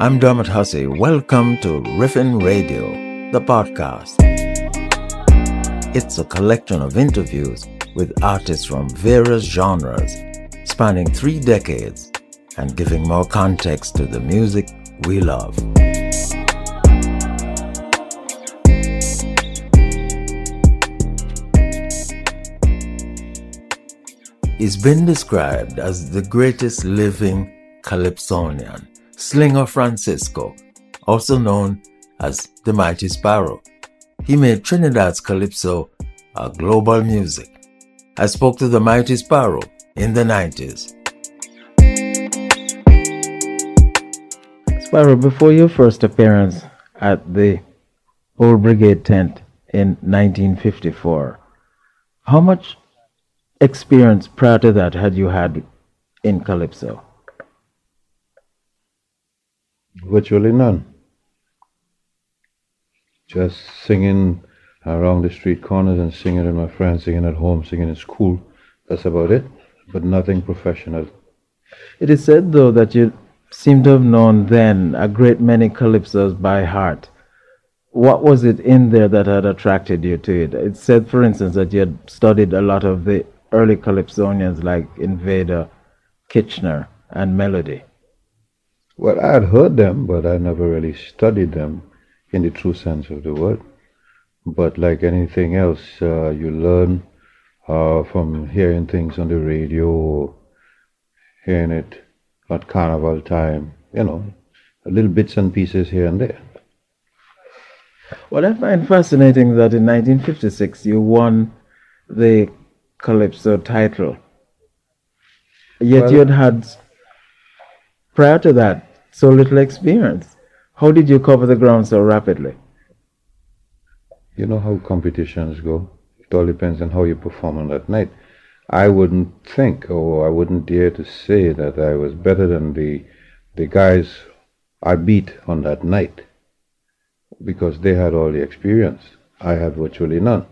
I'm Dermot Hussey. Welcome to Riffin Radio, the podcast. It's a collection of interviews with artists from various genres, spanning three decades, and giving more context to the music we love. He's been described as the greatest living calypsonian, Slinger Francisco, also known as the Mighty Sparrow. He made Trinidad's calypso a global music. I spoke to the Mighty Sparrow in the 90s. Sparrow, before your first appearance at the Old Brigade tent in 1954, how much experience prior to that had you had in Calypso? Virtually none. Just singing around the street corners and singing with my friends, singing at home, singing in school. That's about it, but nothing professional. It is said, though, that you seem to have known then a great many calypsos by heart. What was it in there that had attracted you to it? It said, for instance, that you had studied a lot of the early calypsonians like Invader, Kitchener, and Melody? Well, I had heard them, but I never really studied them in the true sense of the word. But like anything else, uh, you learn uh, from hearing things on the radio, hearing it at carnival time, you know, little bits and pieces here and there. What I find fascinating that in 1956 you won the Calypso title. Yet well, you had had, prior to that, so little experience. How did you cover the ground so rapidly? You know how competitions go. It all depends on how you perform on that night. I wouldn't think, or I wouldn't dare to say that I was better than the the guys I beat on that night because they had all the experience. I had virtually none.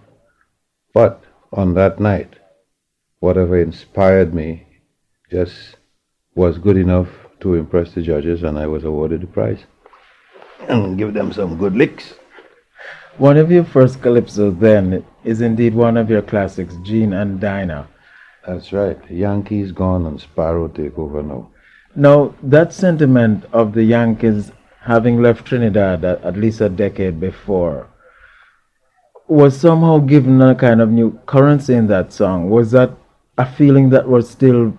But on that night, whatever inspired me just was good enough to impress the judges, and I was awarded the prize and give them some good licks. One of your first calypsos then is indeed one of your classics, Jean and Dinah. That's right. Yankees gone and Sparrow take over now. Now, that sentiment of the Yankees having left Trinidad at, at least a decade before was somehow given a kind of new currency in that song. Was that a feeling that was still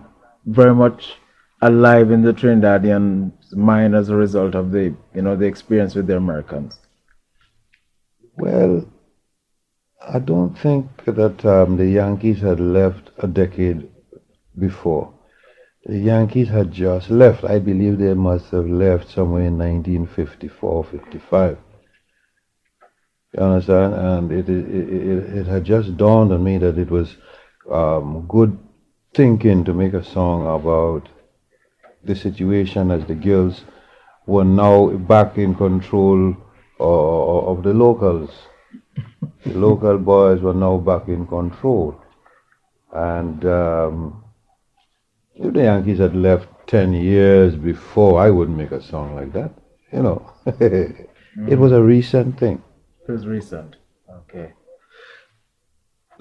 very much alive in the Trinidadian mind as a result of the you know the experience with the Americans? Well, I don't think that um, the Yankees had left a decade before. The Yankees had just left. I believe they must have left somewhere in 1954 55. You understand? And it, it, it, it had just dawned on me that it was um, good thinking to make a song about the situation as the girls were now back in control uh, of the locals. the local boys were now back in control. And um, if the Yankees had left 10 years before, I wouldn't make a song like that. You know, mm. it was a recent thing. It was recent. Okay.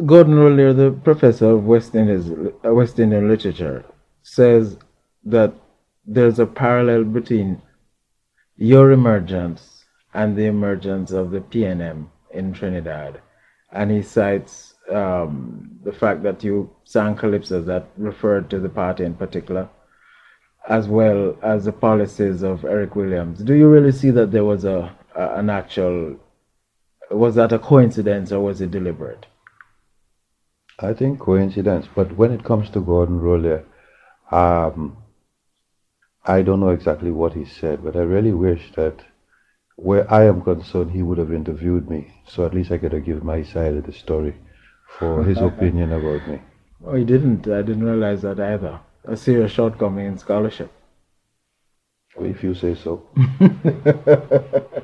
Gordon Rohlehr, the professor of West Indian, uh, West Indian literature, says that there's a parallel between your emergence and the emergence of the PNM in Trinidad. And he cites um, the fact that you sang calypsos that referred to the party in particular, as well as the policies of Eric Williams. Do you really see that there was a, a an actual, was that a coincidence or was it deliberate? I think coincidence, but when it comes to Gordon Rohlehr, um, I don't know exactly what he said, but I really wish that where I am concerned, he would have interviewed me, so at least I could have given my side of the story for his opinion about me. Oh, he didn't. I didn't realize that either. A serious shortcoming in scholarship. If you say so.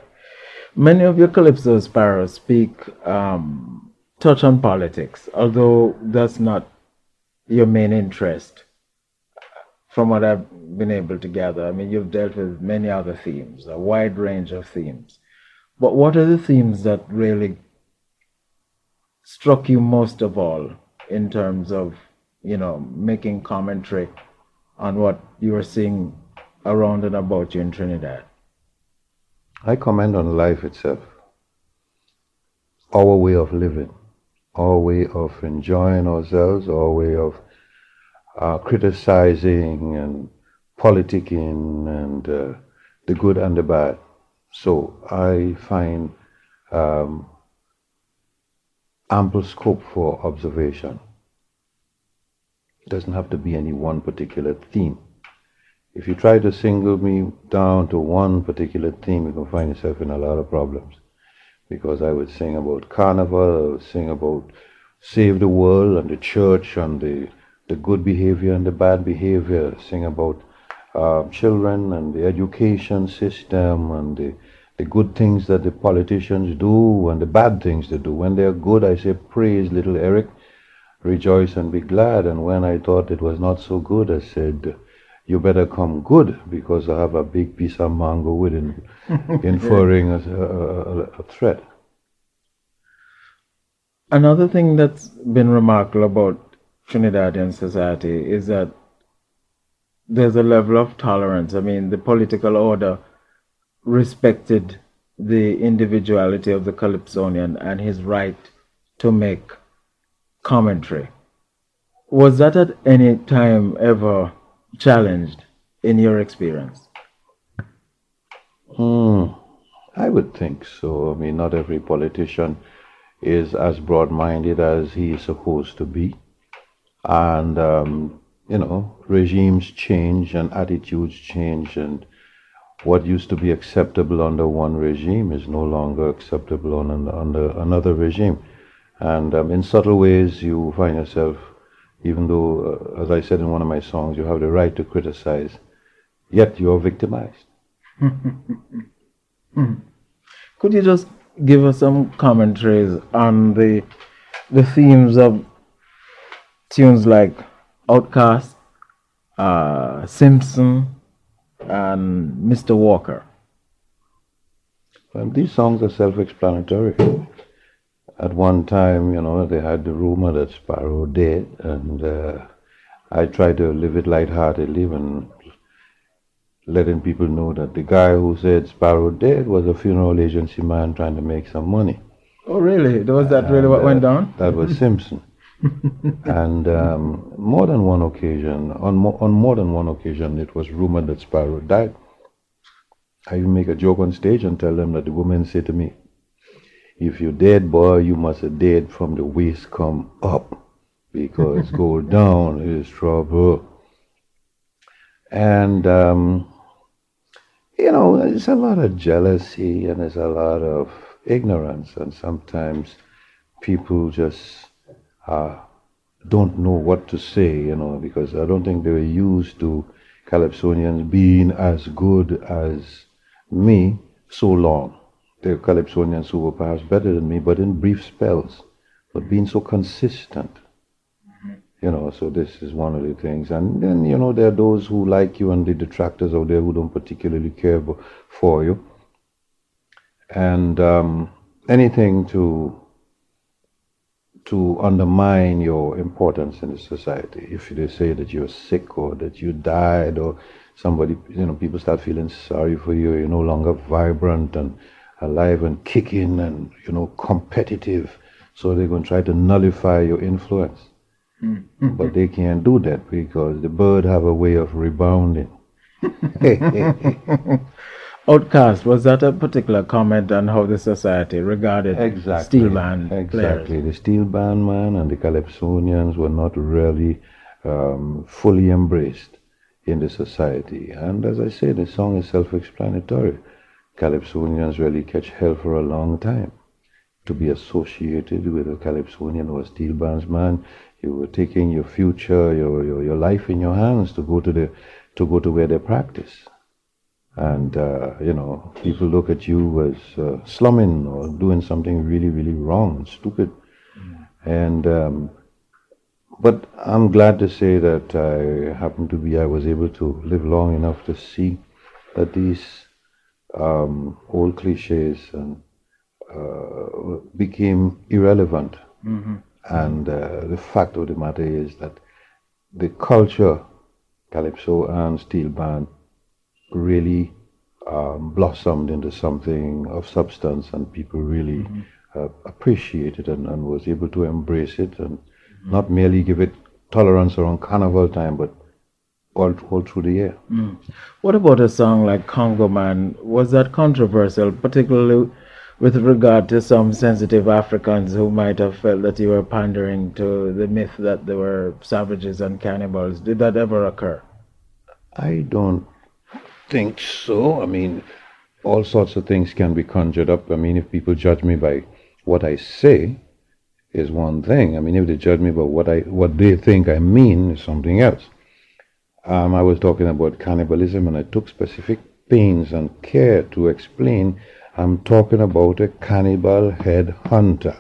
Many of your calypso sparrows speak um, touch on politics, although that's not your main interest. From what I've been able to gather. I mean, you've dealt with many other themes, a wide range of themes. But what are the themes that really struck you most of all in terms of, you know, making commentary on what you are seeing around and about you in Trinidad? I comment on life itself, our way of living, our way of enjoying ourselves, our way of uh, criticizing and politicking and uh, the good and the bad. So I find um, ample scope for observation. It doesn't have to be any one particular theme. If you try to single me down to one particular theme, you can find yourself in a lot of problems. Because I would sing about carnival, I would sing about save the world and the church and the, the good behavior and the bad behavior, sing about uh, children and the education system and the, the good things that the politicians do and the bad things they do. When they're good, I say, praise little Eric, rejoice and be glad. And when I thought it was not so good, I said, you better come good because I have a big piece of mango within, inferring a, a, a threat. Another thing that's been remarkable about Trinidadian society is that there's a level of tolerance. I mean, the political order respected the individuality of the Calypsonian and his right to make commentary. Was that at any time ever challenged in your experience? Hmm, I would think so. I mean, not every politician is as broad minded as he is supposed to be. And, um, you know, regimes change and attitudes change, and what used to be acceptable under one regime is no longer acceptable on, under another regime. And um, in subtle ways, you find yourself even though, uh, as I said in one of my songs, you have the right to criticize, yet you are victimized. Could you just give us some commentaries on the the themes of tunes like Outcast, uh, Simpson, and Mr. Walker? Well, these songs are self-explanatory at one time, you know, they had the rumor that Sparrow dead, and uh, I tried to live it lightheartedly and letting people know that the guy who said Sparrow dead was a funeral agency man trying to make some money. Oh, really? Was that really and, what uh, went down? That was Simpson. And um, more than one occasion, on, mo- on more than one occasion, it was rumored that Sparrow died. I even make a joke on stage and tell them that the woman said to me, if you're dead, boy, you must have dead from the waist come up because go down is trouble. And, um, you know, there's a lot of jealousy and there's a lot of ignorance, and sometimes people just uh, don't know what to say, you know, because I don't think they were used to Calypsonians being as good as me so long the Calypsonians who were perhaps better than me, but in brief spells, but being so consistent. You know, so this is one of the things. And then, you know, there are those who like you and the detractors out there who don't particularly care for you. And um, anything to to undermine your importance in the society. If they say that you're sick or that you died or somebody, you know, people start feeling sorry for you, you're no longer vibrant and alive and kicking and you know competitive so they're going to try to nullify your influence mm-hmm. but they can't do that because the bird have a way of rebounding outcast was that a particular comment on how the society regarded exactly, steel band exactly players? the steel band man and the calypsonians were not really um, fully embraced in the society and as i say the song is self-explanatory Calypsonians really catch hell for a long time. To be associated with a Calypsonian or a steel bandsman, you were taking your future, your, your, your life in your hands to go to the to go to where they practice. And uh, you know, people look at you as uh, slumming or doing something really, really wrong and stupid. Mm. And um, But I'm glad to say that I happened to be, I was able to live long enough to see that these um, old cliches and uh, became irrelevant. Mm-hmm. And uh, the fact of the matter is that the culture, calypso and steel band, really um, blossomed into something of substance, and people really mm-hmm. uh, appreciated and, and was able to embrace it and mm. not merely give it tolerance around carnival time, but all, all through the year. Mm. What about a song like Congo Man? Was that controversial, particularly with regard to some sensitive Africans who might have felt that you were pandering to the myth that there were savages and cannibals? Did that ever occur? I don't think so. I mean, all sorts of things can be conjured up. I mean, if people judge me by what I say, is one thing. I mean, if they judge me by what I what they think I mean is something else. Um, I was talking about cannibalism, and I took specific pains and care to explain. I'm talking about a cannibal head hunter.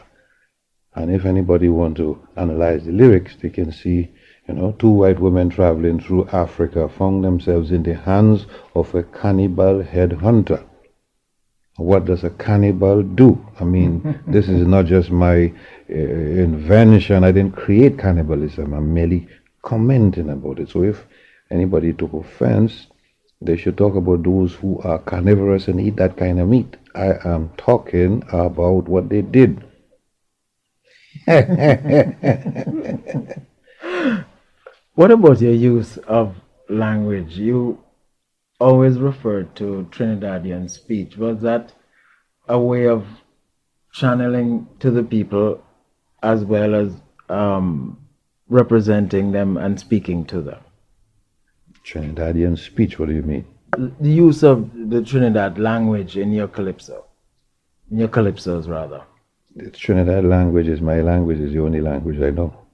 And if anybody want to analyze the lyrics, they can see, you know, two white women traveling through Africa found themselves in the hands of a cannibal headhunter. what does a cannibal do? I mean, this is not just my uh, invention. I didn't create cannibalism. I'm merely commenting about it. So if anybody took offense, they should talk about those who are carnivorous and eat that kind of meat. I am talking about what they did. what about your use of language? You always referred to Trinidadian speech. Was that a way of channeling to the people as well as um, representing them and speaking to them? Trinidadian speech, what do you mean? The use of the Trinidad language in your calypso, in your calypsos rather. The Trinidad language is my language, is the only language I know.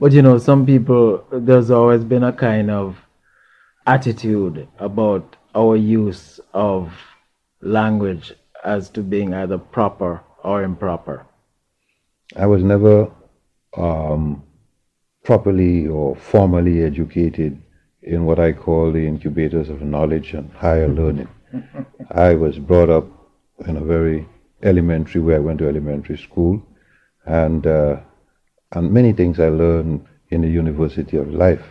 But you know, some people, there's always been a kind of attitude about our use of language as to being either proper or improper? I was never um, properly or formally educated in what I call the incubators of knowledge and higher learning. I was brought up in a very elementary, where I went to elementary school, and uh, and many things I learned in the University of Life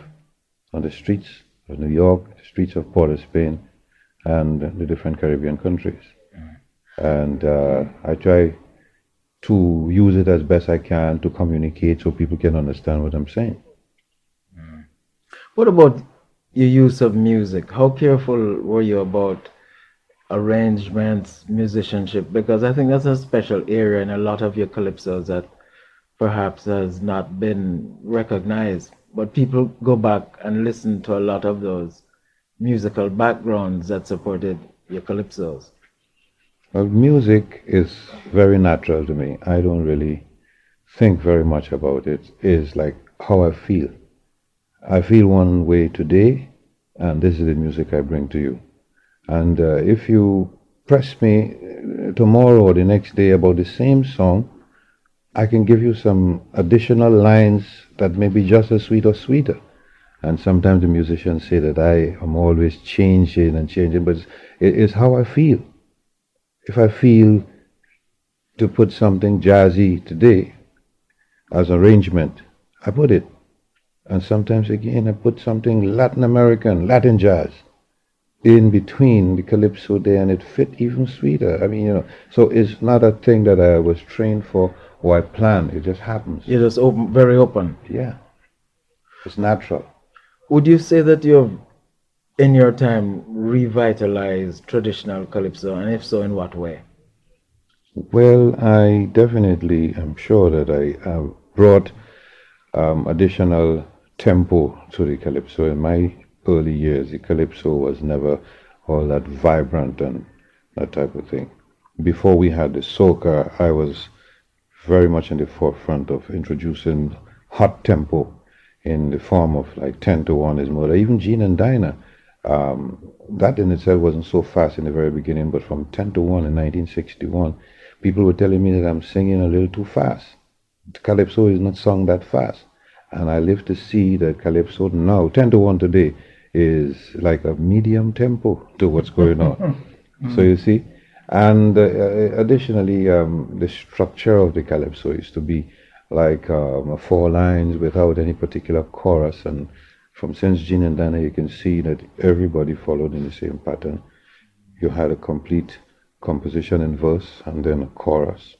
on the streets of New York, the streets of Port of Spain, and the different Caribbean countries. And uh, I try to use it as best I can to communicate so people can understand what I'm saying. What about your use of music? How careful were you about arrangements, musicianship? Because I think that's a special area in a lot of your calypsos that perhaps has not been recognized but people go back and listen to a lot of those musical backgrounds that supported your calypsos. Well, music is very natural to me. I don't really think very much about it. It's like how I feel. I feel one way today, and this is the music I bring to you. And uh, if you press me uh, tomorrow or the next day about the same song, I can give you some additional lines that may be just as sweet or sweeter. And sometimes the musicians say that I am always changing and changing, but it's how I feel. If I feel to put something jazzy today as arrangement, I put it. And sometimes again, I put something Latin American, Latin jazz in between the calypso there, and it fit even sweeter. I mean, you know, so it's not a thing that I was trained for or I plan. It just happens. You're just open, very open. Yeah. It's natural. Would you say that you've, in your time, revitalized traditional calypso, and if so, in what way? Well, I definitely am sure that I have brought um, additional tempo to the calypso. In my early years, the calypso was never all that vibrant and that type of thing. Before we had the soca, I was very much in the forefront of introducing hot tempo in the form of like 10 to 1 is murder. Even Jean and Dinah, um, that in itself wasn't so fast in the very beginning, but from 10 to 1 in 1961, people were telling me that I'm singing a little too fast. calypso is not sung that fast. And I live to see that calypso now, 10 to 1 today, is like a medium tempo to what's going on. so you see, and uh, additionally, um, the structure of the calypso is to be like um, four lines without any particular chorus. And from Sense Jean and Dinah, you can see that everybody followed in the same pattern. You had a complete composition in verse and then a chorus.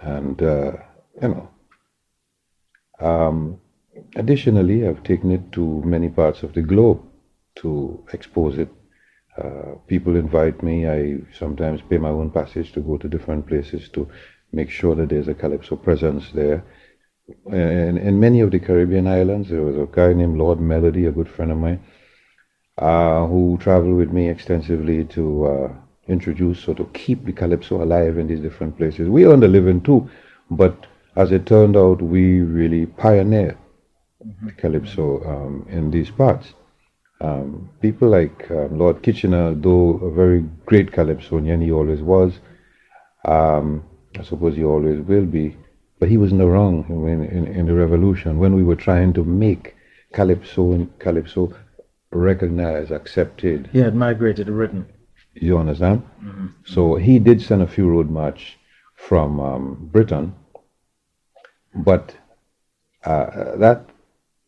And, uh, you know, um, additionally, I've taken it to many parts of the globe to expose it. Uh, people invite me. I sometimes pay my own passage to go to different places to make sure that there's a calypso presence there. In, in many of the Caribbean islands, there was a guy named Lord Melody, a good friend of mine, uh, who traveled with me extensively to uh, introduce or to keep the calypso alive in these different places. We earned a living too, but as it turned out, we really pioneered mm-hmm. the calypso um, in these parts. Um, people like um, Lord Kitchener, though a very great calypsonian, he always was. Um, I suppose he always will be. But he was in the wrong in, in, in the revolution when we were trying to make calypso and calypso recognized, accepted. He had migrated to Britain. You understand? Mm-hmm. So he did send a few road march from um, Britain, but uh, that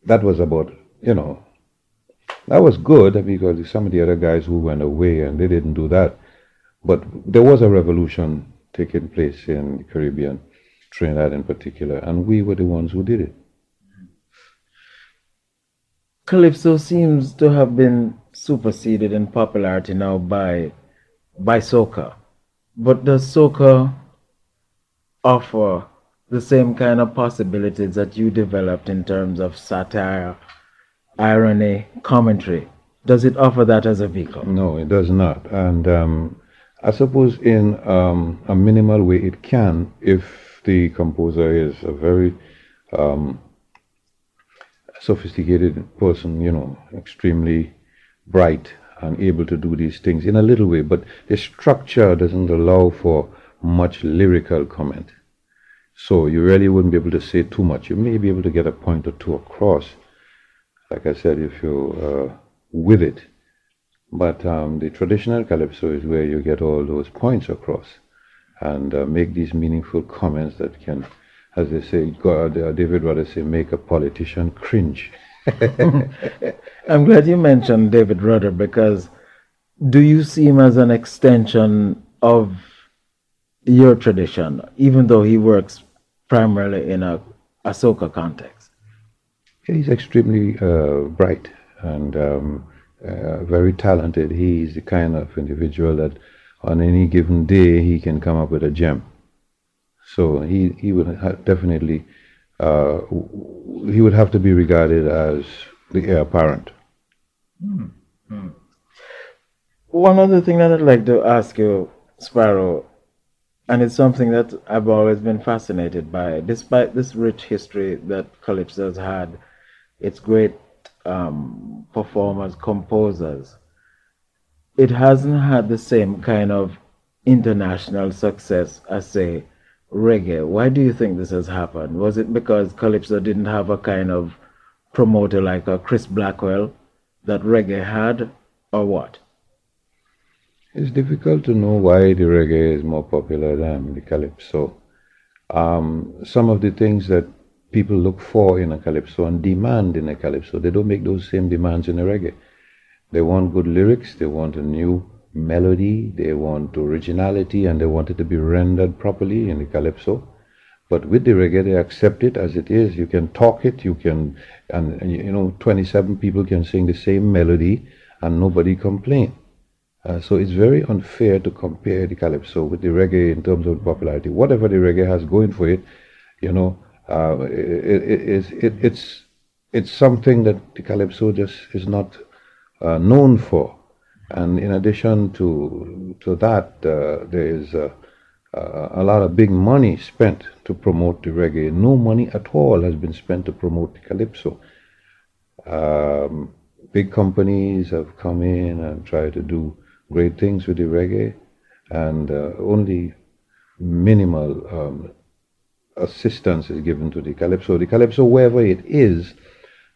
that was about you know that was good because some of the other guys who went away and they didn't do that. But there was a revolution taking place in the Caribbean, Trinidad in particular, and we were the ones who did it. Calypso seems to have been superseded in popularity now by by soca. But does soca offer the same kind of possibilities that you developed in terms of satire irony, commentary. Does it offer that as a vehicle? No, it does not. And um, I suppose in um, a minimal way it can if the composer is a very um, sophisticated person, you know, extremely bright and able to do these things in a little way. But the structure doesn't allow for much lyrical comment. So you really wouldn't be able to say too much. You may be able to get a point or two across like I said, if you're uh, with it. But um, the traditional calypso is where you get all those points across and uh, make these meaningful comments that can, as they say, God, uh, David Rudder say, make a politician cringe. I'm glad you mentioned David Rudder because do you see him as an extension of your tradition, even though he works primarily in a, a soca context? He's extremely uh, bright and um, uh, very talented. He's the kind of individual that on any given day he can come up with a gem. So he, he would definitely, uh, he would have to be regarded as the heir apparent. Hmm. Hmm. One other thing that I'd like to ask you, Sparrow, and it's something that I've always been fascinated by, despite this rich history that Calypso has had its great um, performers, composers, it hasn't had the same kind of international success as, say, reggae. Why do you think this has happened? Was it because Calypso didn't have a kind of promoter like a Chris Blackwell that reggae had, or what? It's difficult to know why the reggae is more popular than the calypso. Um, some of the things that people look for in a calypso and demand in a calypso. They don't make those same demands in a reggae. They want good lyrics, they want a new melody, they want originality, and they want it to be rendered properly in the calypso. But with the reggae, they accept it as it is. You can talk it, you can, and, and you know, 27 people can sing the same melody and nobody complain. Uh, so it's very unfair to compare the calypso with the reggae in terms of popularity. Whatever the reggae has going for it, you know, uh, it, it, it, it's it's something that the calypso just is not uh, known for. And in addition to to that, uh, there is a, a lot of big money spent to promote the reggae. No money at all has been spent to promote the calypso. Um, big companies have come in and tried to do great things with the reggae, and uh, only minimal um, assistance is given to the calypso. The calypso, wherever it is,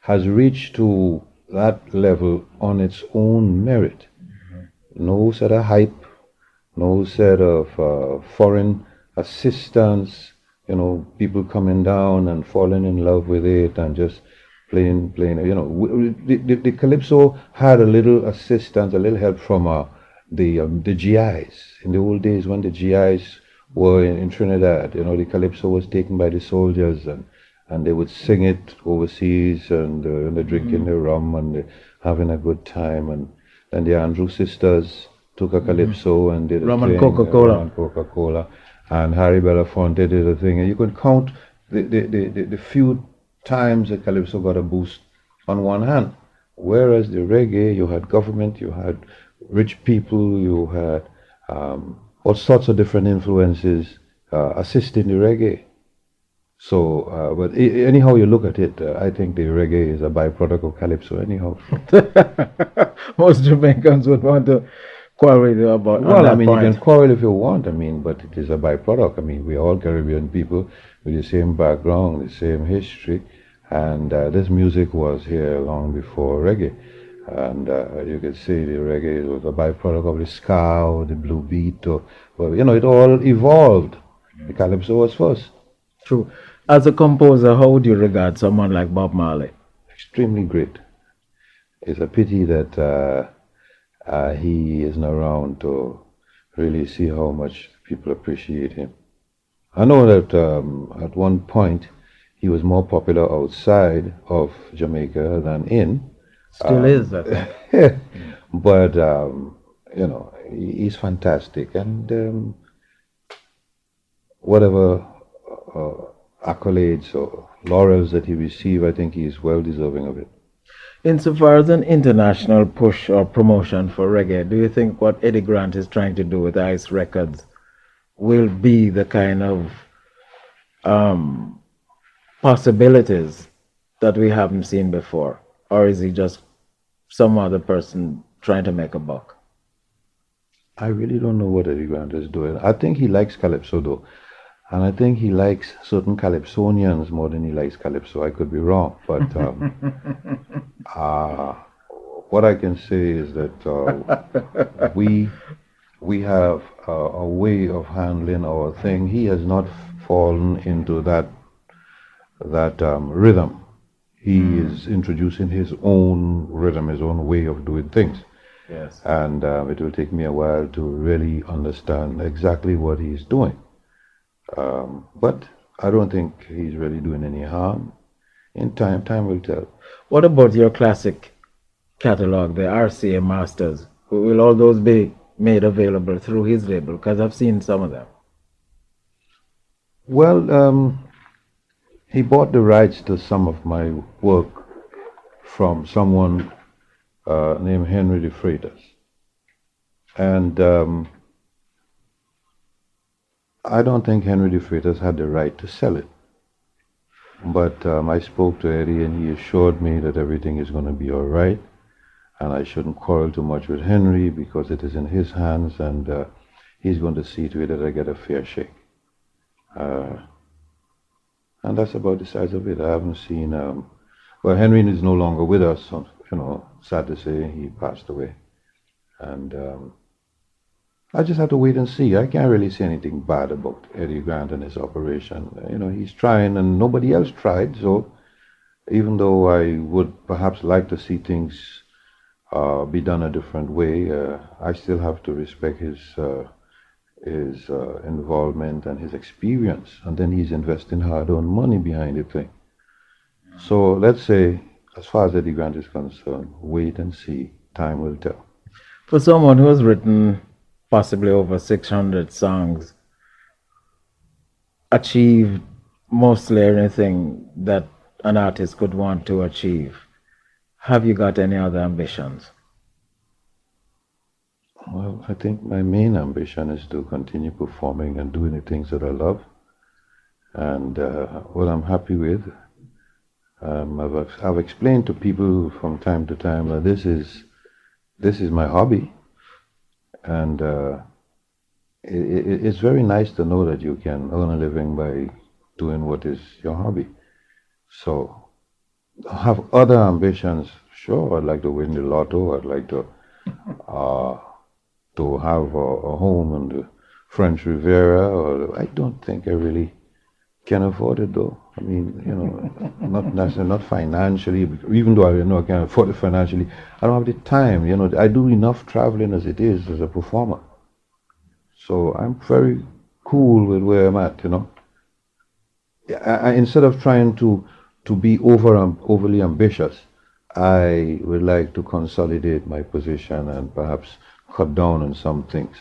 has reached to that level on its own merit. Mm-hmm. No set of hype, no set of uh, foreign assistance, you know, people coming down and falling in love with it and just playing, playing, you know. The, the, the Calypso had a little assistance, a little help from uh, the, um, the GIs. In the old days when the GIs were in, in Trinidad, you know, the Calypso was taken by the soldiers and and they would sing it overseas and, uh, and they're drinking mm. their rum and having a good time and then the Andrew sisters took a calypso mm. and did a rum thing, and Coca-Cola. rum and Coca-Cola and Harry Belafonte did a thing and you can count the, the, the, the, the few times the calypso got a boost on one hand whereas the reggae you had government you had rich people you had um, all sorts of different influences uh, assisting the reggae so, uh, but I- anyhow you look at it, uh, I think the reggae is a byproduct of calypso. Anyhow, most Jamaicans would want to quarrel about. Well, I mean, point. you can quarrel if you want. I mean, but it is a byproduct. I mean, we're all Caribbean people with the same background, the same history, and uh, this music was here long before reggae. And uh, you could see the reggae was a byproduct of the ska or the blue beat, or well, you know, it all evolved. The calypso was first. True. As a composer, how would you regard someone like Bob Marley? Extremely great. It's a pity that uh, uh, he isn't around to really see how much people appreciate him. I know that um, at one point he was more popular outside of Jamaica than in. Still um, is, but, um, you know, he's fantastic. And um, whatever uh, accolades or laurels that he received, I think he is well deserving of it. Insofar as an international push or promotion for reggae, do you think what Eddy Grant is trying to do with Ice Records will be the kind of um, possibilities that we haven't seen before? Or is he just some other person trying to make a buck? I really don't know what Eddy Grant is doing. I think he likes Calypso though. And I think he likes certain Calypsonians more than he likes Calypso. I could be wrong, but um, uh, what I can say is that uh, we we have uh, a way of handling our thing. He has not fallen into that that um, rhythm. He mm. is introducing his own rhythm, his own way of doing things. Yes. And um, it will take me a while to really understand exactly what he's doing. Um, but I don't think he's really doing any harm. In time, time will tell. What about your classic catalog, the RCA Masters? Will all those be made available through his label? Because I've seen some of them. Well, um, he bought the rights to some of my work from someone uh, named Henry de Freitas. And um, I don't think Henry de Freitas had the right to sell it. But um, I spoke to Eddy and he assured me that everything is going to be all right and I shouldn't quarrel too much with Henry because it is in his hands and uh, he's going to see to it that I get a fair shake. Uh, and that's about the size of it. I haven't seen, um, well, Henry is no longer with us, so, you know, sad to say he passed away. And um, I just have to wait and see. I can't really say anything bad about Eddy Grant and his operation. You know, he's trying and nobody else tried. So even though I would perhaps like to see things uh, be done a different way, uh, I still have to respect his uh, his uh, involvement and his experience. And then he's investing hard-earned money behind the thing. So let's say, as far as Eddy Grant is concerned, wait and see. Time will tell. For someone who has written possibly over 600 songs, achieved mostly anything that an artist could want to achieve. Have you got any other ambitions? Well, I think my main ambition is to continue performing and doing the things that I love. And uh, what I'm happy with, um, I've, I've explained to people from time to time that this is, this is my hobby and uh, it, it, it's very nice to know that you can earn a living by doing what is your hobby. So, I have other ambitions. Sure, I'd like to win the lotto. I'd like to uh, to have a, a home in the French Riviera. Or I don't think I really can afford it, though. I mean, you know, not necessarily, not financially. Even though I you know I can afford it financially, I don't have the time. You know, I do enough traveling as it is as a performer. So I'm very cool with where I'm at. You know, I, I, instead of trying to to be over um, overly ambitious, I would like to consolidate my position and perhaps cut down on some things.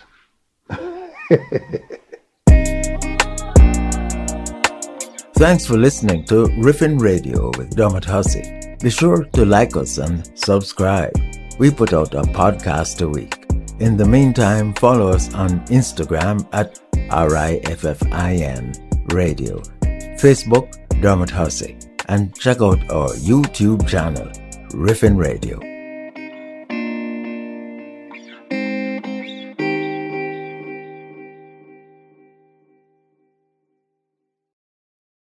Thanks for listening to Riffin Radio with Dermot Hussey. Be sure to like us and subscribe. We put out a podcast a week. In the meantime, follow us on Instagram at RIFFIN Radio, Facebook Dermot Hussey, and check out our YouTube channel, Riffin Radio.